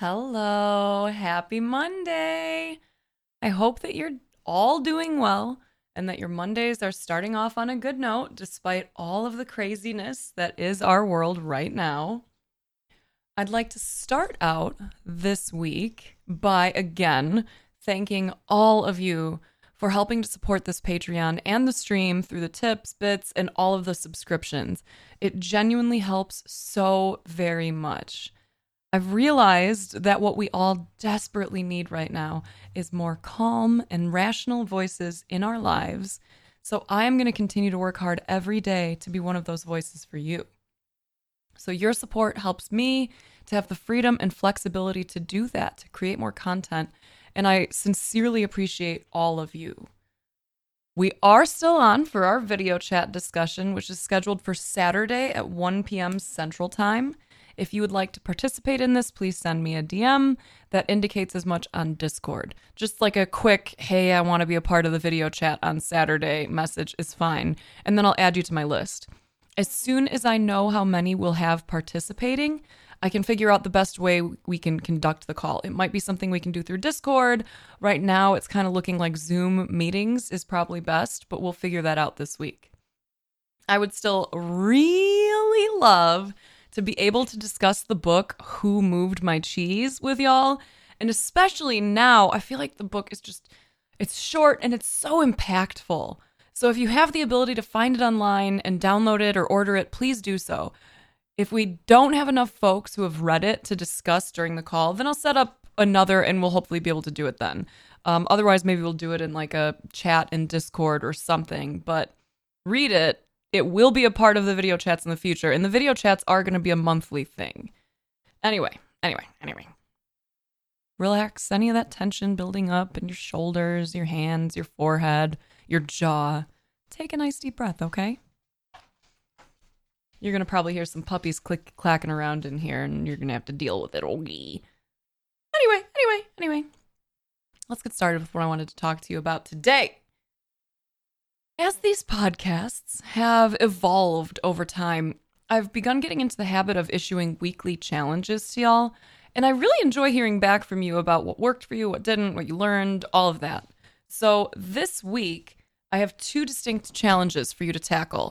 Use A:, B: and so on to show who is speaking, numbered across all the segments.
A: Hello, happy Monday. I hope that you're all doing well and that your Mondays are starting off on a good note despite all of the craziness that is our world right now. I'd like to start out this week by again thanking all of you for helping to support this Patreon and the stream through the tips, bits, and all of the subscriptions. It genuinely helps so very much. I've realized that what we all desperately need right now is more calm and rational voices in our lives. So I am going to continue to work hard every day to be one of those voices for you. So your support helps me to have the freedom and flexibility to do that, to create more content. And I sincerely appreciate all of you. We are still on for our video chat discussion, which is scheduled for Saturday at 1 p.m. Central Time. If you would like to participate in this, please send me a DM that indicates as much on Discord. Just like a quick, hey, I want to be a part of the video chat on Saturday message is fine. And then I'll add you to my list. As soon as I know how many will have participating, I can figure out the best way we can conduct the call. It might be something we can do through Discord. Right now, it's kind of looking like Zoom meetings is probably best, but we'll figure that out this week. I would still really love to be able to discuss the book Who Moved My Cheese with y'all. And especially now, I feel like the book is just it's short and it's so impactful. So if you have the ability to find it online and download it or order it, please do so. If we don't have enough folks who have read it to discuss during the call, then I'll set up another and we'll hopefully be able to do it then. Um, otherwise, maybe we'll do it in like a chat in Discord or something. But read it it will be a part of the video chats in the future, and the video chats are going to be a monthly thing. Anyway, anyway, anyway. Relax any of that tension building up in your shoulders, your hands, your forehead, your jaw. Take a nice deep breath, okay? You're going to probably hear some puppies click clacking around in here, and you're going to have to deal with it. Okay. Anyway, anyway, anyway. Let's get started with what I wanted to talk to you about today. As these podcasts have evolved over time, I've begun getting into the habit of issuing weekly challenges to y'all, and I really enjoy hearing back from you about what worked for you, what didn't, what you learned, all of that. So this week, I have two distinct challenges for you to tackle.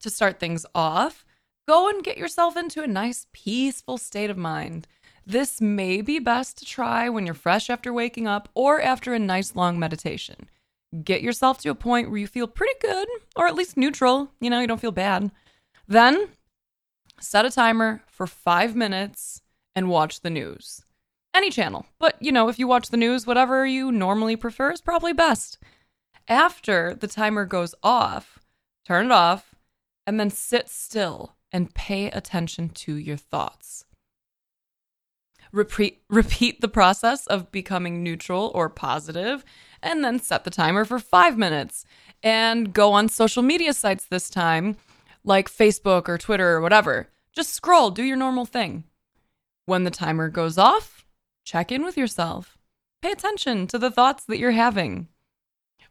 A: To start things off, go and get yourself into a nice, peaceful state of mind. This may be best to try when you're fresh after waking up or after a nice long meditation get yourself to a point where you feel pretty good or at least neutral. You know, you don't feel bad. Then set a timer for five minutes and watch the news. Any channel. But, you know, if you watch the news, whatever you normally prefer is probably best. After the timer goes off, turn it off and then sit still and pay attention to your thoughts. Repeat, repeat the process of becoming neutral or positive and then set the timer for five minutes and go on social media sites this time, like Facebook or Twitter or whatever. Just scroll, do your normal thing. When the timer goes off, check in with yourself. Pay attention to the thoughts that you're having.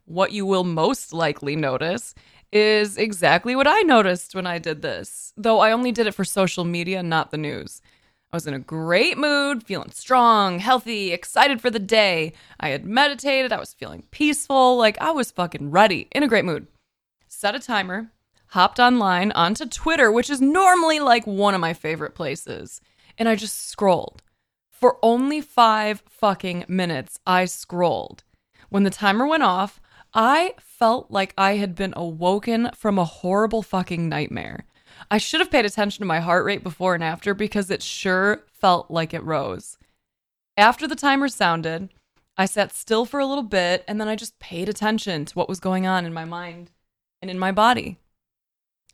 A: What you will most likely notice is exactly what I noticed when I did this, though I only did it for social media, not the news. I was in a great mood, feeling strong, healthy, excited for the day. I had meditated, I was feeling peaceful, like I was fucking ready, in a great mood. Set a timer, hopped online onto Twitter, which is normally like one of my favorite places, and I just scrolled. For only five fucking minutes, I scrolled. When the timer went off, I felt like I had been awoken from a horrible fucking nightmare. I should have paid attention to my heart rate before and after because it sure felt like it rose. After the timer sounded, I sat still for a little bit and then I just paid attention to what was going on in my mind and in my body.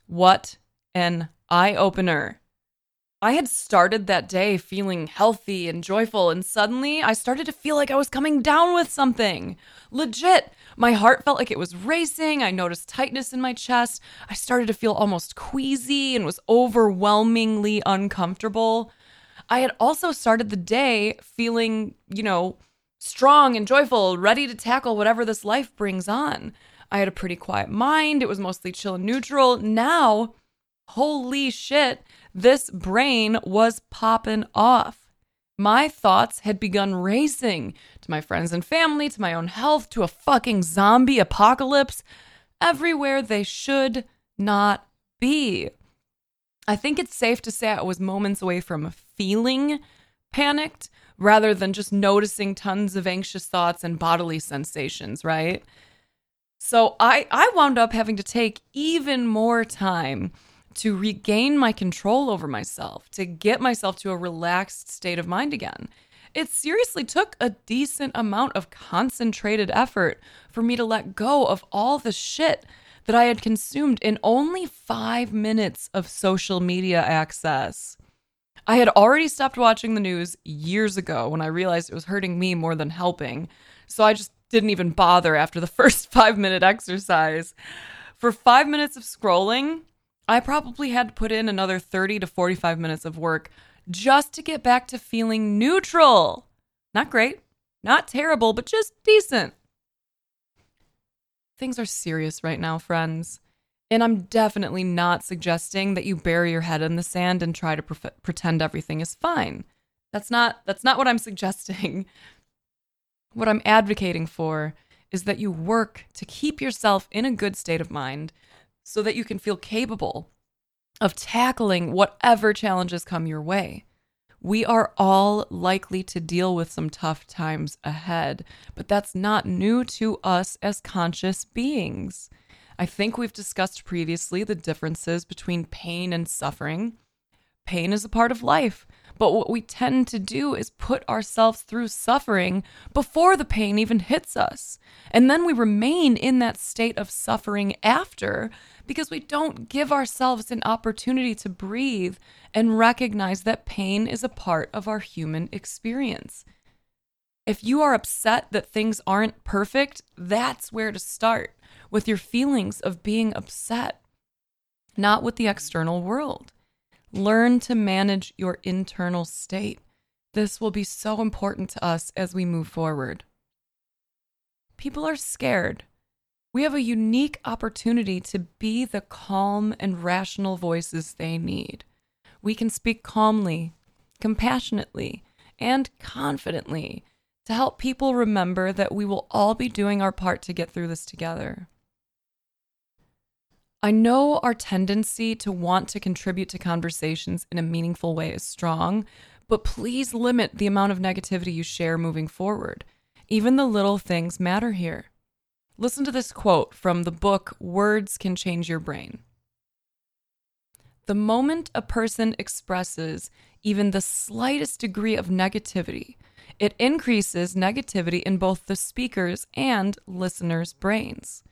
A: What an eye opener. I had started that day feeling healthy and joyful, and suddenly I started to feel like I was coming down with something. Legit. My heart felt like it was racing. I noticed tightness in my chest. I started to feel almost queasy and was overwhelmingly uncomfortable. I had also started the day feeling, you know, strong and joyful, ready to tackle whatever this life brings on. I had a pretty quiet mind. It was mostly chill and neutral. Now, holy shit, this brain was popping off. My thoughts had begun racing to my friends and family, to my own health, to a fucking zombie apocalypse, everywhere they should not be. I think it's safe to say I was moments away from feeling panicked rather than just noticing tons of anxious thoughts and bodily sensations, right? So I, I wound up having to take even more time to regain my control over myself, to get myself to a relaxed state of mind again. It seriously took a decent amount of concentrated effort for me to let go of all the shit that I had consumed in only five minutes of social media access. I had already stopped watching the news years ago when I realized it was hurting me more than helping. So I just didn't even bother after the first five minute exercise. For five minutes of scrolling, I probably had to put in another 30 to 45 minutes of work just to get back to feeling neutral. Not great, not terrible, but just decent. Things are serious right now, friends. And I'm definitely not suggesting that you bury your head in the sand and try to pre- pretend everything is fine. That's not that's not what I'm suggesting. What I'm advocating for is that you work to keep yourself in a good state of mind so that you can feel capable of tackling whatever challenges come your way. We are all likely to deal with some tough times ahead, but that's not new to us as conscious beings. I think we've discussed previously the differences between pain and suffering. Pain is a part of life, but what we tend to do is put ourselves through suffering before the pain even hits us. And then we remain in that state of suffering after because we don't give ourselves an opportunity to breathe and recognize that pain is a part of our human experience. If you are upset that things aren't perfect, that's where to start with your feelings of being upset, not with the external world. Learn to manage your internal state. This will be so important to us as we move forward. People are scared. We have a unique opportunity to be the calm and rational voices they need. We can speak calmly, compassionately, and confidently to help people remember that we will all be doing our part to get through this together. I know our tendency to want to contribute to conversations in a meaningful way is strong, but please limit the amount of negativity you share moving forward. Even the little things matter here. Listen to this quote from the book Words Can Change Your Brain. The moment a person expresses even the slightest degree of negativity, it increases negativity in both the speaker's and listener's brains.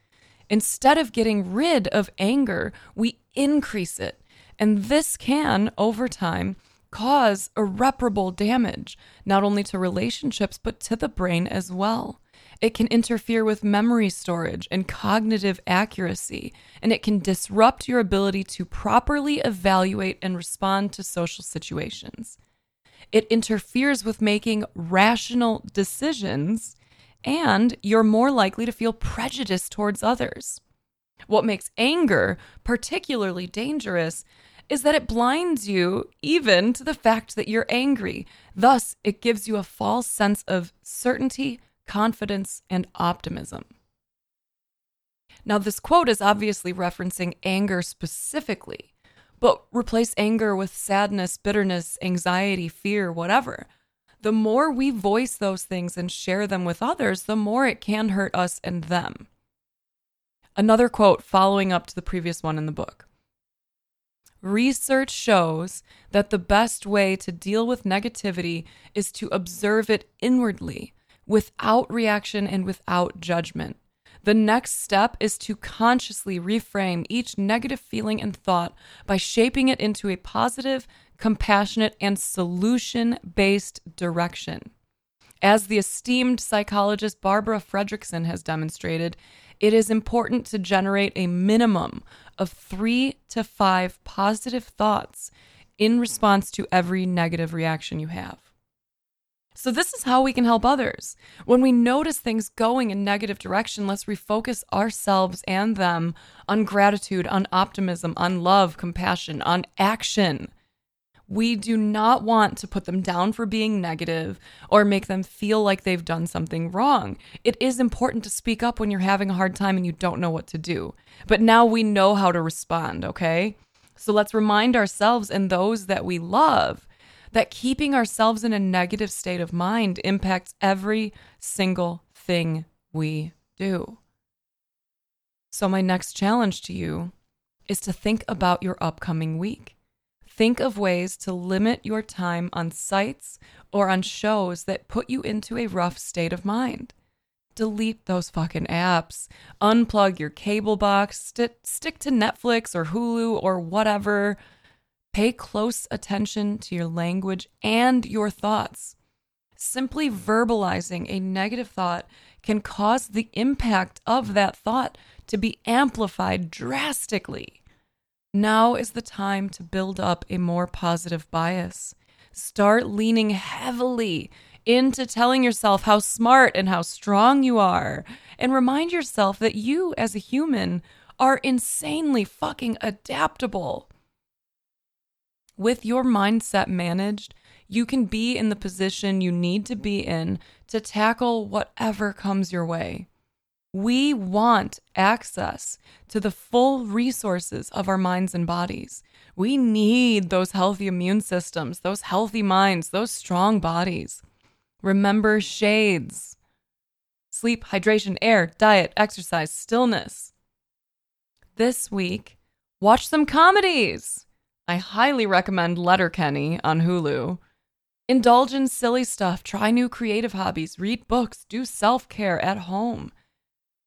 A: Instead of getting rid of anger, we increase it. And this can, over time, cause irreparable damage, not only to relationships, but to the brain as well. It can interfere with memory storage and cognitive accuracy, and it can disrupt your ability to properly evaluate and respond to social situations. It interferes with making rational decisions and you're more likely to feel prejudice towards others. What makes anger particularly dangerous is that it blinds you even to the fact that you're angry. Thus, it gives you a false sense of certainty, confidence, and optimism. Now, this quote is obviously referencing anger specifically, but replace anger with sadness, bitterness, anxiety, fear, whatever the more we voice those things and share them with others, the more it can hurt us and them. Another quote following up to the previous one in the book. Research shows that the best way to deal with negativity is to observe it inwardly, without reaction and without judgment. The next step is to consciously reframe each negative feeling and thought by shaping it into a positive, compassionate, and solution based direction. As the esteemed psychologist Barbara Fredrickson has demonstrated, it is important to generate a minimum of three to five positive thoughts in response to every negative reaction you have. So, this is how we can help others. When we notice things going in negative direction, let's refocus ourselves and them on gratitude, on optimism, on love, compassion, on action. We do not want to put them down for being negative or make them feel like they've done something wrong. It is important to speak up when you're having a hard time and you don't know what to do. But now we know how to respond, okay? So let's remind ourselves and those that we love that keeping ourselves in a negative state of mind impacts every single thing we do. So, my next challenge to you is to think about your upcoming week. Think of ways to limit your time on sites or on shows that put you into a rough state of mind. Delete those fucking apps. Unplug your cable box. St- stick to Netflix or Hulu or whatever. Pay close attention to your language and your thoughts. Simply verbalizing a negative thought can cause the impact of that thought to be amplified drastically. Now is the time to build up a more positive bias. Start leaning heavily into telling yourself how smart and how strong you are. And remind yourself that you, as a human, are insanely fucking adaptable. With your mindset managed, you can be in the position you need to be in to tackle whatever comes your way. We want access to the full resources of our minds and bodies. We need those healthy immune systems, those healthy minds, those strong bodies. Remember shades sleep, hydration, air, diet, exercise, stillness. This week, watch some comedies. I highly recommend Letterkenny on Hulu. Indulge in silly stuff, try new creative hobbies, read books, do self care at home.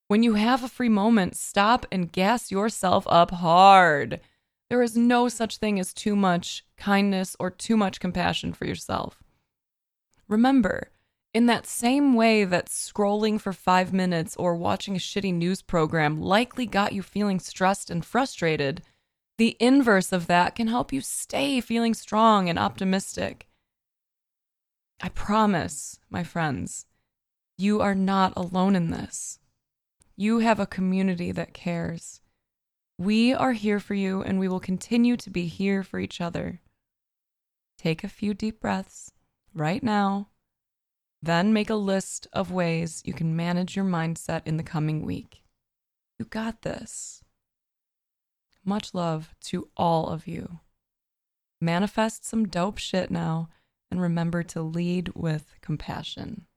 A: When you have a free moment, stop and gas yourself up hard. There is no such thing as too much kindness or too much compassion for yourself. Remember, in that same way that scrolling for five minutes or watching a shitty news program likely got you feeling stressed and frustrated, the inverse of that can help you stay feeling strong and optimistic. I promise, my friends, you are not alone in this. You have a community that cares. We are here for you, and we will continue to be here for each other. Take a few deep breaths right now, then make a list of ways you can manage your mindset in the coming week. You got this. Much love to all of you. Manifest some dope shit now, and remember to lead with compassion.